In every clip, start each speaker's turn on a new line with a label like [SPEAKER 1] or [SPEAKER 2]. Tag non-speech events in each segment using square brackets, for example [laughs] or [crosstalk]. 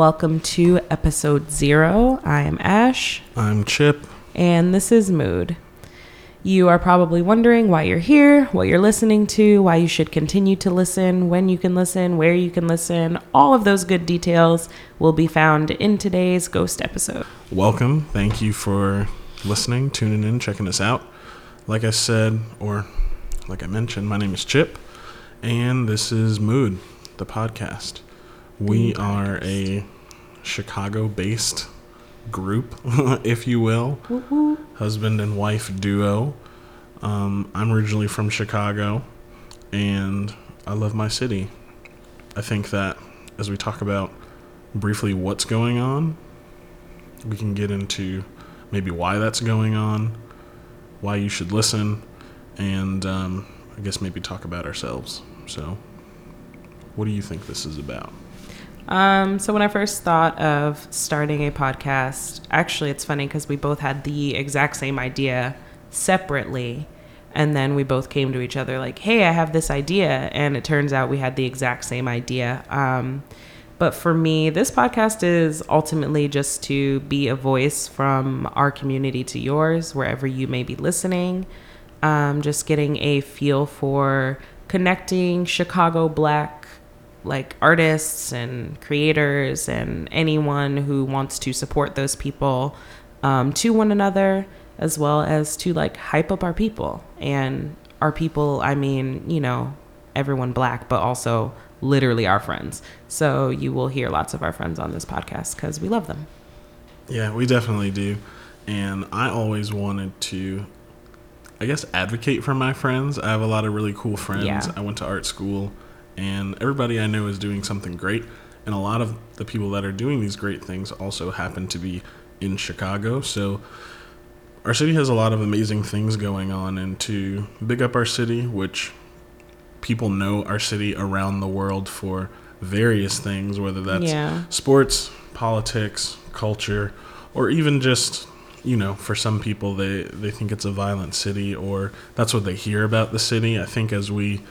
[SPEAKER 1] Welcome to episode zero. I am Ash,
[SPEAKER 2] I'm Chip.
[SPEAKER 1] and this is Mood. You are probably wondering why you're here, what you're listening to, why you should continue to listen, when you can listen, where you can listen. All of those good details will be found in today's Ghost episode.
[SPEAKER 2] Welcome. Thank you for listening, tuning in, checking us out. Like I said, or like I mentioned, my name is Chip, and this is Mood, the podcast. We are a Chicago based group, [laughs] if you will, husband and wife duo. Um, I'm originally from Chicago, and I love my city. I think that as we talk about briefly what's going on, we can get into maybe why that's going on, why you should listen, and um, I guess maybe talk about ourselves. So, what do you think this is about?
[SPEAKER 1] Um, so when I first thought of starting a podcast, actually, it's funny because we both had the exact same idea separately, and then we both came to each other like, "Hey, I have this idea," and it turns out we had the exact same idea. Um, but for me, this podcast is ultimately just to be a voice from our community to yours, wherever you may be listening. Um, just getting a feel for connecting Chicago Black like artists and creators and anyone who wants to support those people um, to one another as well as to like hype up our people and our people i mean you know everyone black but also literally our friends so you will hear lots of our friends on this podcast because we love them
[SPEAKER 2] Yeah, we definitely do. And I always wanted to, I guess, advocate for my friends. I have a lot of really cool friends.
[SPEAKER 1] Yeah.
[SPEAKER 2] I went to art school, and everybody I know is doing something great. And a lot of the people that are doing these great things also happen to be in Chicago. So our city has a lot of amazing things going on. And to big up our city, which people know our city around the world for various things, whether that's
[SPEAKER 1] Yeah.
[SPEAKER 2] sports, politics, culture, or even just you know, for some people they they think it's a violent city or that's what they hear about the city. I think as we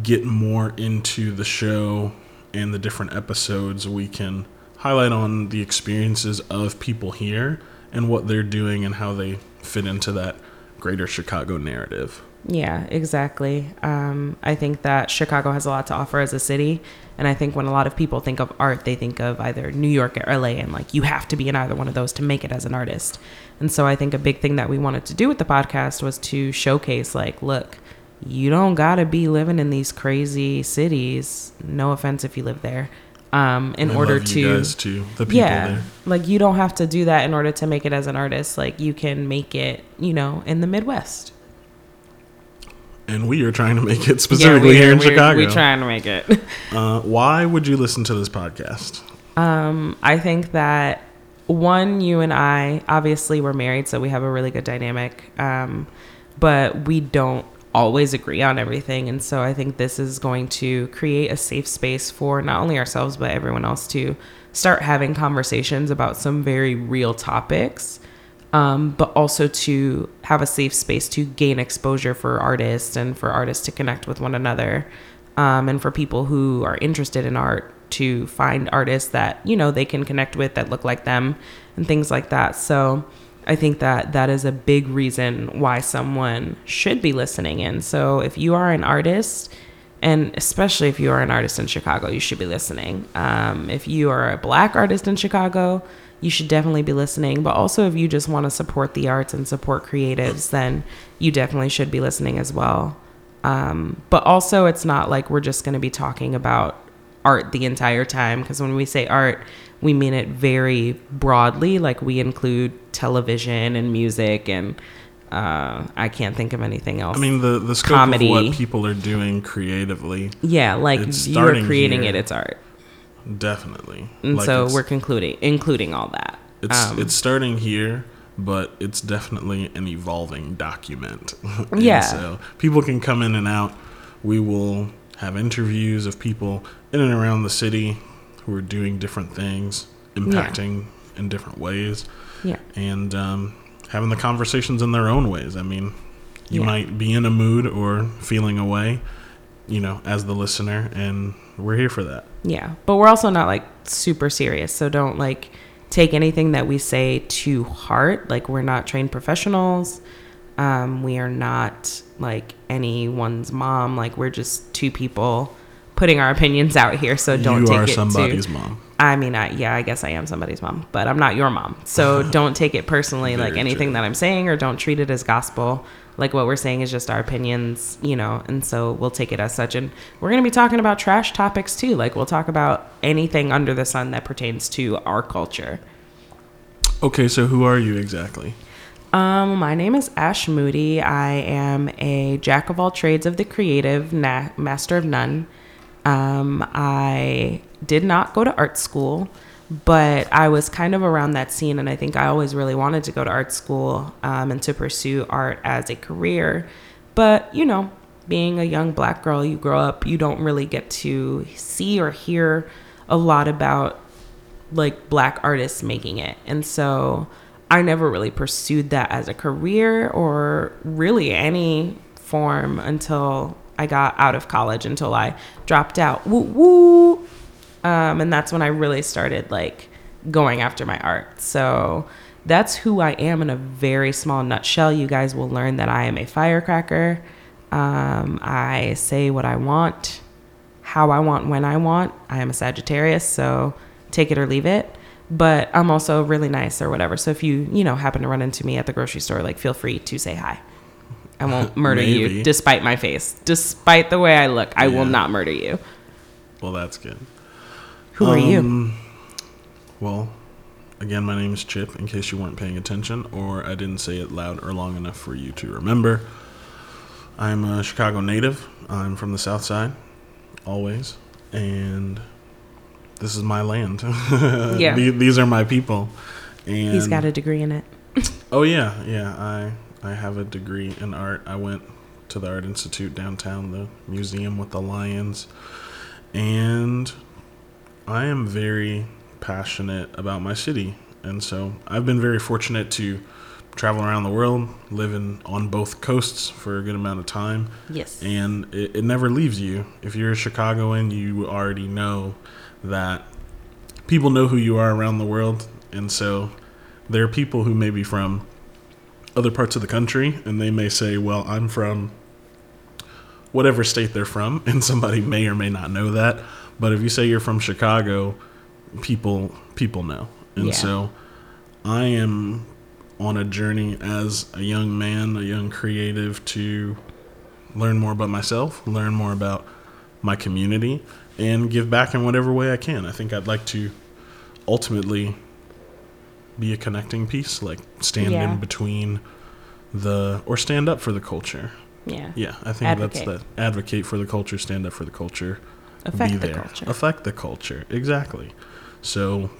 [SPEAKER 2] get more into the show and the different episodes, we can highlight on the experiences of people here and what they're doing and how they fit into that greater Chicago narrative.
[SPEAKER 1] Yeah, exactly. Um, I think that Chicago has a lot to offer as a city. And I think when a lot of people think of art, they think of either New York or LA, and like you have to be in either one of those to make it as an artist. And so I think a big thing that we wanted to do with the podcast was to showcase, like, look, you don't got to be living in these crazy cities. No offense if you live there. Um, in
[SPEAKER 2] I
[SPEAKER 1] order to
[SPEAKER 2] too, the people
[SPEAKER 1] yeah
[SPEAKER 2] there.
[SPEAKER 1] like you don't have to do that in order to make it as an artist like you can make it you know in the midwest
[SPEAKER 2] And we are trying to make it specifically
[SPEAKER 1] Yeah,
[SPEAKER 2] here in
[SPEAKER 1] we're-
[SPEAKER 2] Chicago.
[SPEAKER 1] we're trying to make it [laughs]
[SPEAKER 2] Uh, why would you listen to this podcast?
[SPEAKER 1] um i think that one you and i obviously we're married so we have a really good dynamic um but we don't always agree on everything. And so i think this is going to create a safe space for not only ourselves but everyone else to start having conversations about some very real topics um, but also to have a safe space to gain exposure for artists and for artists to connect with one another um, and for people who are interested in art to find artists that you know they can connect with that look like them and things like that. So i think that that is a big reason why someone should be listening in. So if you are an artist and especially if you are an artist in chicago you should be listening. Um, if you are a black artist in chicago you should definitely be listening. But also if you just want to support the arts and support creatives then you definitely should be listening as well. Um, but also it's not like we're just going to be talking about art the entire time because when we say art we mean it very broadly like we include television and music and uh, i can't think of anything else
[SPEAKER 2] I mean, the the scope
[SPEAKER 1] Comedy.
[SPEAKER 2] of what people are doing creatively,
[SPEAKER 1] yeah like you're creating
[SPEAKER 2] here.
[SPEAKER 1] it it's art
[SPEAKER 2] definitely.
[SPEAKER 1] and
[SPEAKER 2] Like,
[SPEAKER 1] so we're concluding including all that
[SPEAKER 2] It's
[SPEAKER 1] Um,
[SPEAKER 2] it's starting here, but it's definitely an evolving document. [laughs]
[SPEAKER 1] Yeah.
[SPEAKER 2] So people can come in and out. We will have interviews of people in and around the city who are doing different things, impacting in different ways,
[SPEAKER 1] yeah
[SPEAKER 2] and um, having the conversations in their own ways. I mean, you
[SPEAKER 1] Yeah.
[SPEAKER 2] might be in a mood or feeling away, you know, as the listener, and we're here for that.
[SPEAKER 1] Yeah, but we're also not like super serious, so don't like take anything that we say to heart. Like we're not trained professionals. Um, we are not like anyone's mom. Like we're just two people putting our opinions out here. So don't
[SPEAKER 2] you
[SPEAKER 1] take
[SPEAKER 2] are
[SPEAKER 1] it
[SPEAKER 2] somebody's
[SPEAKER 1] to.
[SPEAKER 2] mom.
[SPEAKER 1] I mean, I, yeah, I guess I am somebody's mom, but I'm not your mom. So [laughs] don't take it personally, like anything
[SPEAKER 2] true.
[SPEAKER 1] that I'm saying, or don't treat it as gospel. Like what we're saying is just our opinions, you know, and so we'll take it as such. And we're going to be talking about trash topics too. Like we'll talk about anything under the sun that pertains to our culture.
[SPEAKER 2] Okay, so who are you exactly?
[SPEAKER 1] Um, my name is Ash Moody. I am a jack of all trades of the creative, na- master of none. Um, I did not go to art school, but I was kind of around that scene, and I think I always really wanted to go to art school um, and to pursue art as a career. But you know, being a young black girl, you grow up, you don't really get to see or hear a lot about like black artists making it. And so I never really pursued that as a career or really any form until I got out of college, until I dropped out. Woo woo. Um, and that's when I really started like going after my art. So that's who I am in a very small nutshell. You guys will learn that I am a firecracker. Um, I say what I want, how I want, when I want. I am a Sagittarius, so take it or leave it. But I'm also really nice or whatever. So if you, you know, happen to run into me at the grocery store, like feel free to say hi. I won't [laughs] murder you despite my face. Despite the way I look, I will not murder you.
[SPEAKER 2] Well, that's good.
[SPEAKER 1] Who are you?
[SPEAKER 2] Um, Well, again, my name is Chip, in case you weren't paying attention or I didn't say it loud or long enough for you to remember. I'm a Chicago native. I'm from the South Side, always. And this is my land. [laughs]
[SPEAKER 1] Yeah.
[SPEAKER 2] These are my people. And
[SPEAKER 1] He's got a degree in it.
[SPEAKER 2] Oh yeah, yeah. I I have a degree in art. I went to the Art Institute downtown, the museum with the lions, and I am very passionate about my city. And so I've been very fortunate to travel around the world, living on both coasts for a good amount of time
[SPEAKER 1] Yes.
[SPEAKER 2] and it, it never leaves you. If you're a Chicagoan, you already know that people know who you are around the world, and so there are people who may be from other parts of the country, and they may say, "Well, I'm from whatever state they're from," [laughs] and somebody may or may not know that. But if you say you're from Chicago, people people know, and
[SPEAKER 1] Yeah.
[SPEAKER 2] so I am on a journey as a young man, a young creative, to learn more about myself, learn more about my community, and give back in whatever way I can. I think I'd like to ultimately be a connecting piece, like stand
[SPEAKER 1] Yeah.
[SPEAKER 2] in between the or stand up for the culture.
[SPEAKER 1] yeah.
[SPEAKER 2] Yeah, I think that's
[SPEAKER 1] Advocate.
[SPEAKER 2] the advocate for the culture, stand up for the culture,
[SPEAKER 1] Affect
[SPEAKER 2] be
[SPEAKER 1] the
[SPEAKER 2] there,
[SPEAKER 1] culture.
[SPEAKER 2] affect the culture. Exactly. So,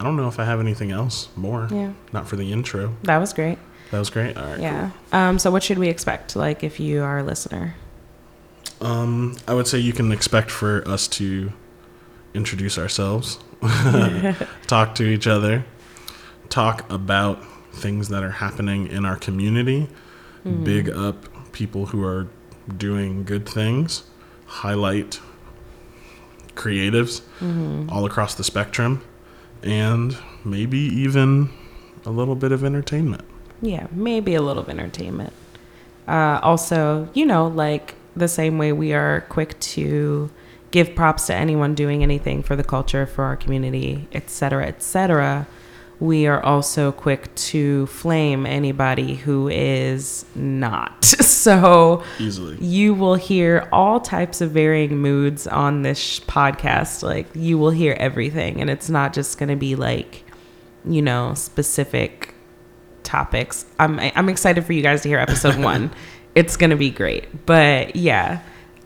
[SPEAKER 2] I don't know if I have anything else more.
[SPEAKER 1] Yeah.
[SPEAKER 2] Not for the intro.
[SPEAKER 1] That was great.
[SPEAKER 2] That was great. All right.
[SPEAKER 1] Yeah. Um, so what should we expect? Like if you are a listener?
[SPEAKER 2] Um, I would say you can expect for us to introduce ourselves, [laughs] [laughs] talk to each other, talk about things that are happening in our community,
[SPEAKER 1] Mm-hmm.
[SPEAKER 2] big up people who are doing good things, highlight creatives
[SPEAKER 1] Mm-hmm.
[SPEAKER 2] all across the spectrum, and maybe even a little bit of entertainment.
[SPEAKER 1] Yeah, maybe a little of entertainment. Uh, also, you know, like the same way we are quick to give props to anyone doing anything for the culture, for our community, et cetera, et cetera, we are also quick to flame anybody who is not. [laughs] So
[SPEAKER 2] Easily.
[SPEAKER 1] you will hear all types of varying moods on this sh- podcast. Like you will hear everything, and it's not just going to be like, you know, specific topics. I'm I'm excited for you guys to hear episode [laughs] one. It's going to be great. But yeah,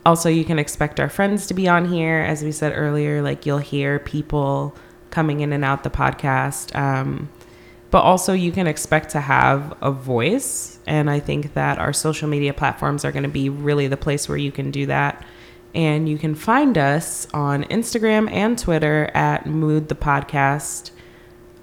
[SPEAKER 1] also you can expect our friends to be on here, as we said earlier. Like you'll hear people coming in and out the podcast. Um, but also you can expect to have a voice and i think that our social media platforms are going to be really the place where you can do that and you can find us on instagram and twitter at mood the podcast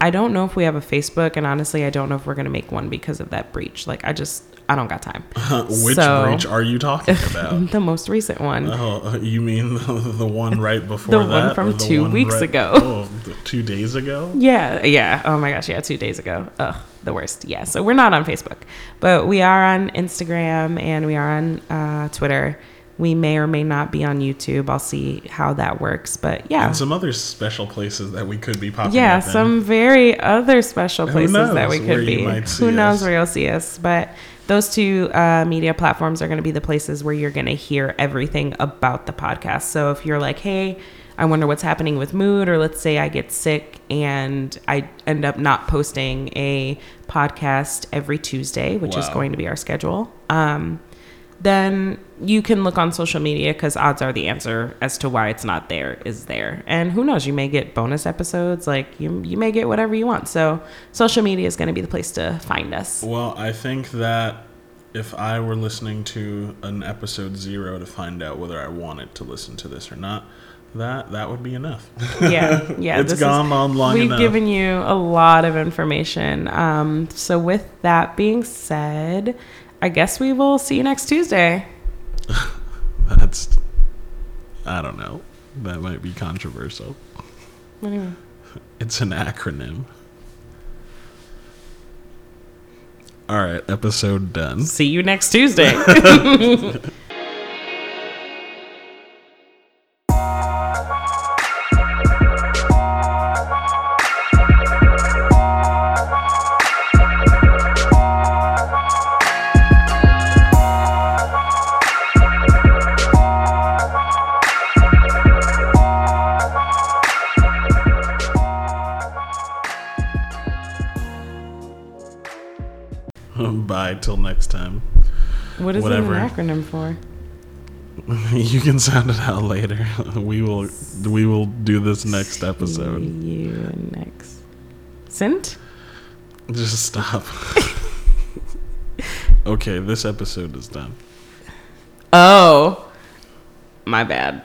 [SPEAKER 1] i don't know if we have a facebook and honestly i don't know if we're going to make one because of that breach like i just I don't got time. [laughs]
[SPEAKER 2] Which
[SPEAKER 1] So-
[SPEAKER 2] breach are you talking [laughs] about?
[SPEAKER 1] The most recent one.
[SPEAKER 2] Oh, you mean [laughs] the, the one right before
[SPEAKER 1] The one from
[SPEAKER 2] the
[SPEAKER 1] two
[SPEAKER 2] one
[SPEAKER 1] weeks
[SPEAKER 2] right-
[SPEAKER 1] ago.
[SPEAKER 2] Oh, two days ago?
[SPEAKER 1] Yeah, yeah. Oh my gosh, yeah, two days ago. Ugh, the worst. Yeah, so we're not on Facebook, but we are on Instagram and we are on uh, Twitter. We may or may not be on YouTube. I'll see how that works, but yeah,
[SPEAKER 2] And some other special places that we could be popping
[SPEAKER 1] yeah,
[SPEAKER 2] up in.
[SPEAKER 1] some very other special places that we could be. Who knows
[SPEAKER 2] us.
[SPEAKER 1] where you'll see us? But those two uh, media platforms are going to be the places where you're going to hear everything about the podcast. So if you're like, hey, I wonder what's happening with mood, or let's say I get sick and I end up not posting a podcast every Tuesday, which is going to be our schedule. Um, then you can look on social media because odds are the answer as to why it's not there is there. And who knows, you may get bonus episodes, like you, you may get whatever you want. So social media is going to be the place to find us.
[SPEAKER 2] Well, I think that if I were listening to an episode zero to find out whether I wanted to listen to this or not, that that would be enough.
[SPEAKER 1] Yeah, yeah. [laughs]
[SPEAKER 2] It's gone on long
[SPEAKER 1] We've
[SPEAKER 2] enough.
[SPEAKER 1] given you a lot of information. Um, so with that being said, I guess we will see you next Tuesday. [laughs]
[SPEAKER 2] That's I don't know. That might be controversial.
[SPEAKER 1] What do you mean? [laughs]
[SPEAKER 2] It's an acronym. All right, episode done.
[SPEAKER 1] See you next Tuesday. [laughs] [laughs]
[SPEAKER 2] Bye till next time.
[SPEAKER 1] what is
[SPEAKER 2] Whatever.
[SPEAKER 1] it an acronym for? [laughs]
[SPEAKER 2] You can sound it out later. [laughs] We will we will do this next episode.
[SPEAKER 1] You next. Sint?
[SPEAKER 2] Just stop. okay, this episode is done.
[SPEAKER 1] Oh, my bad.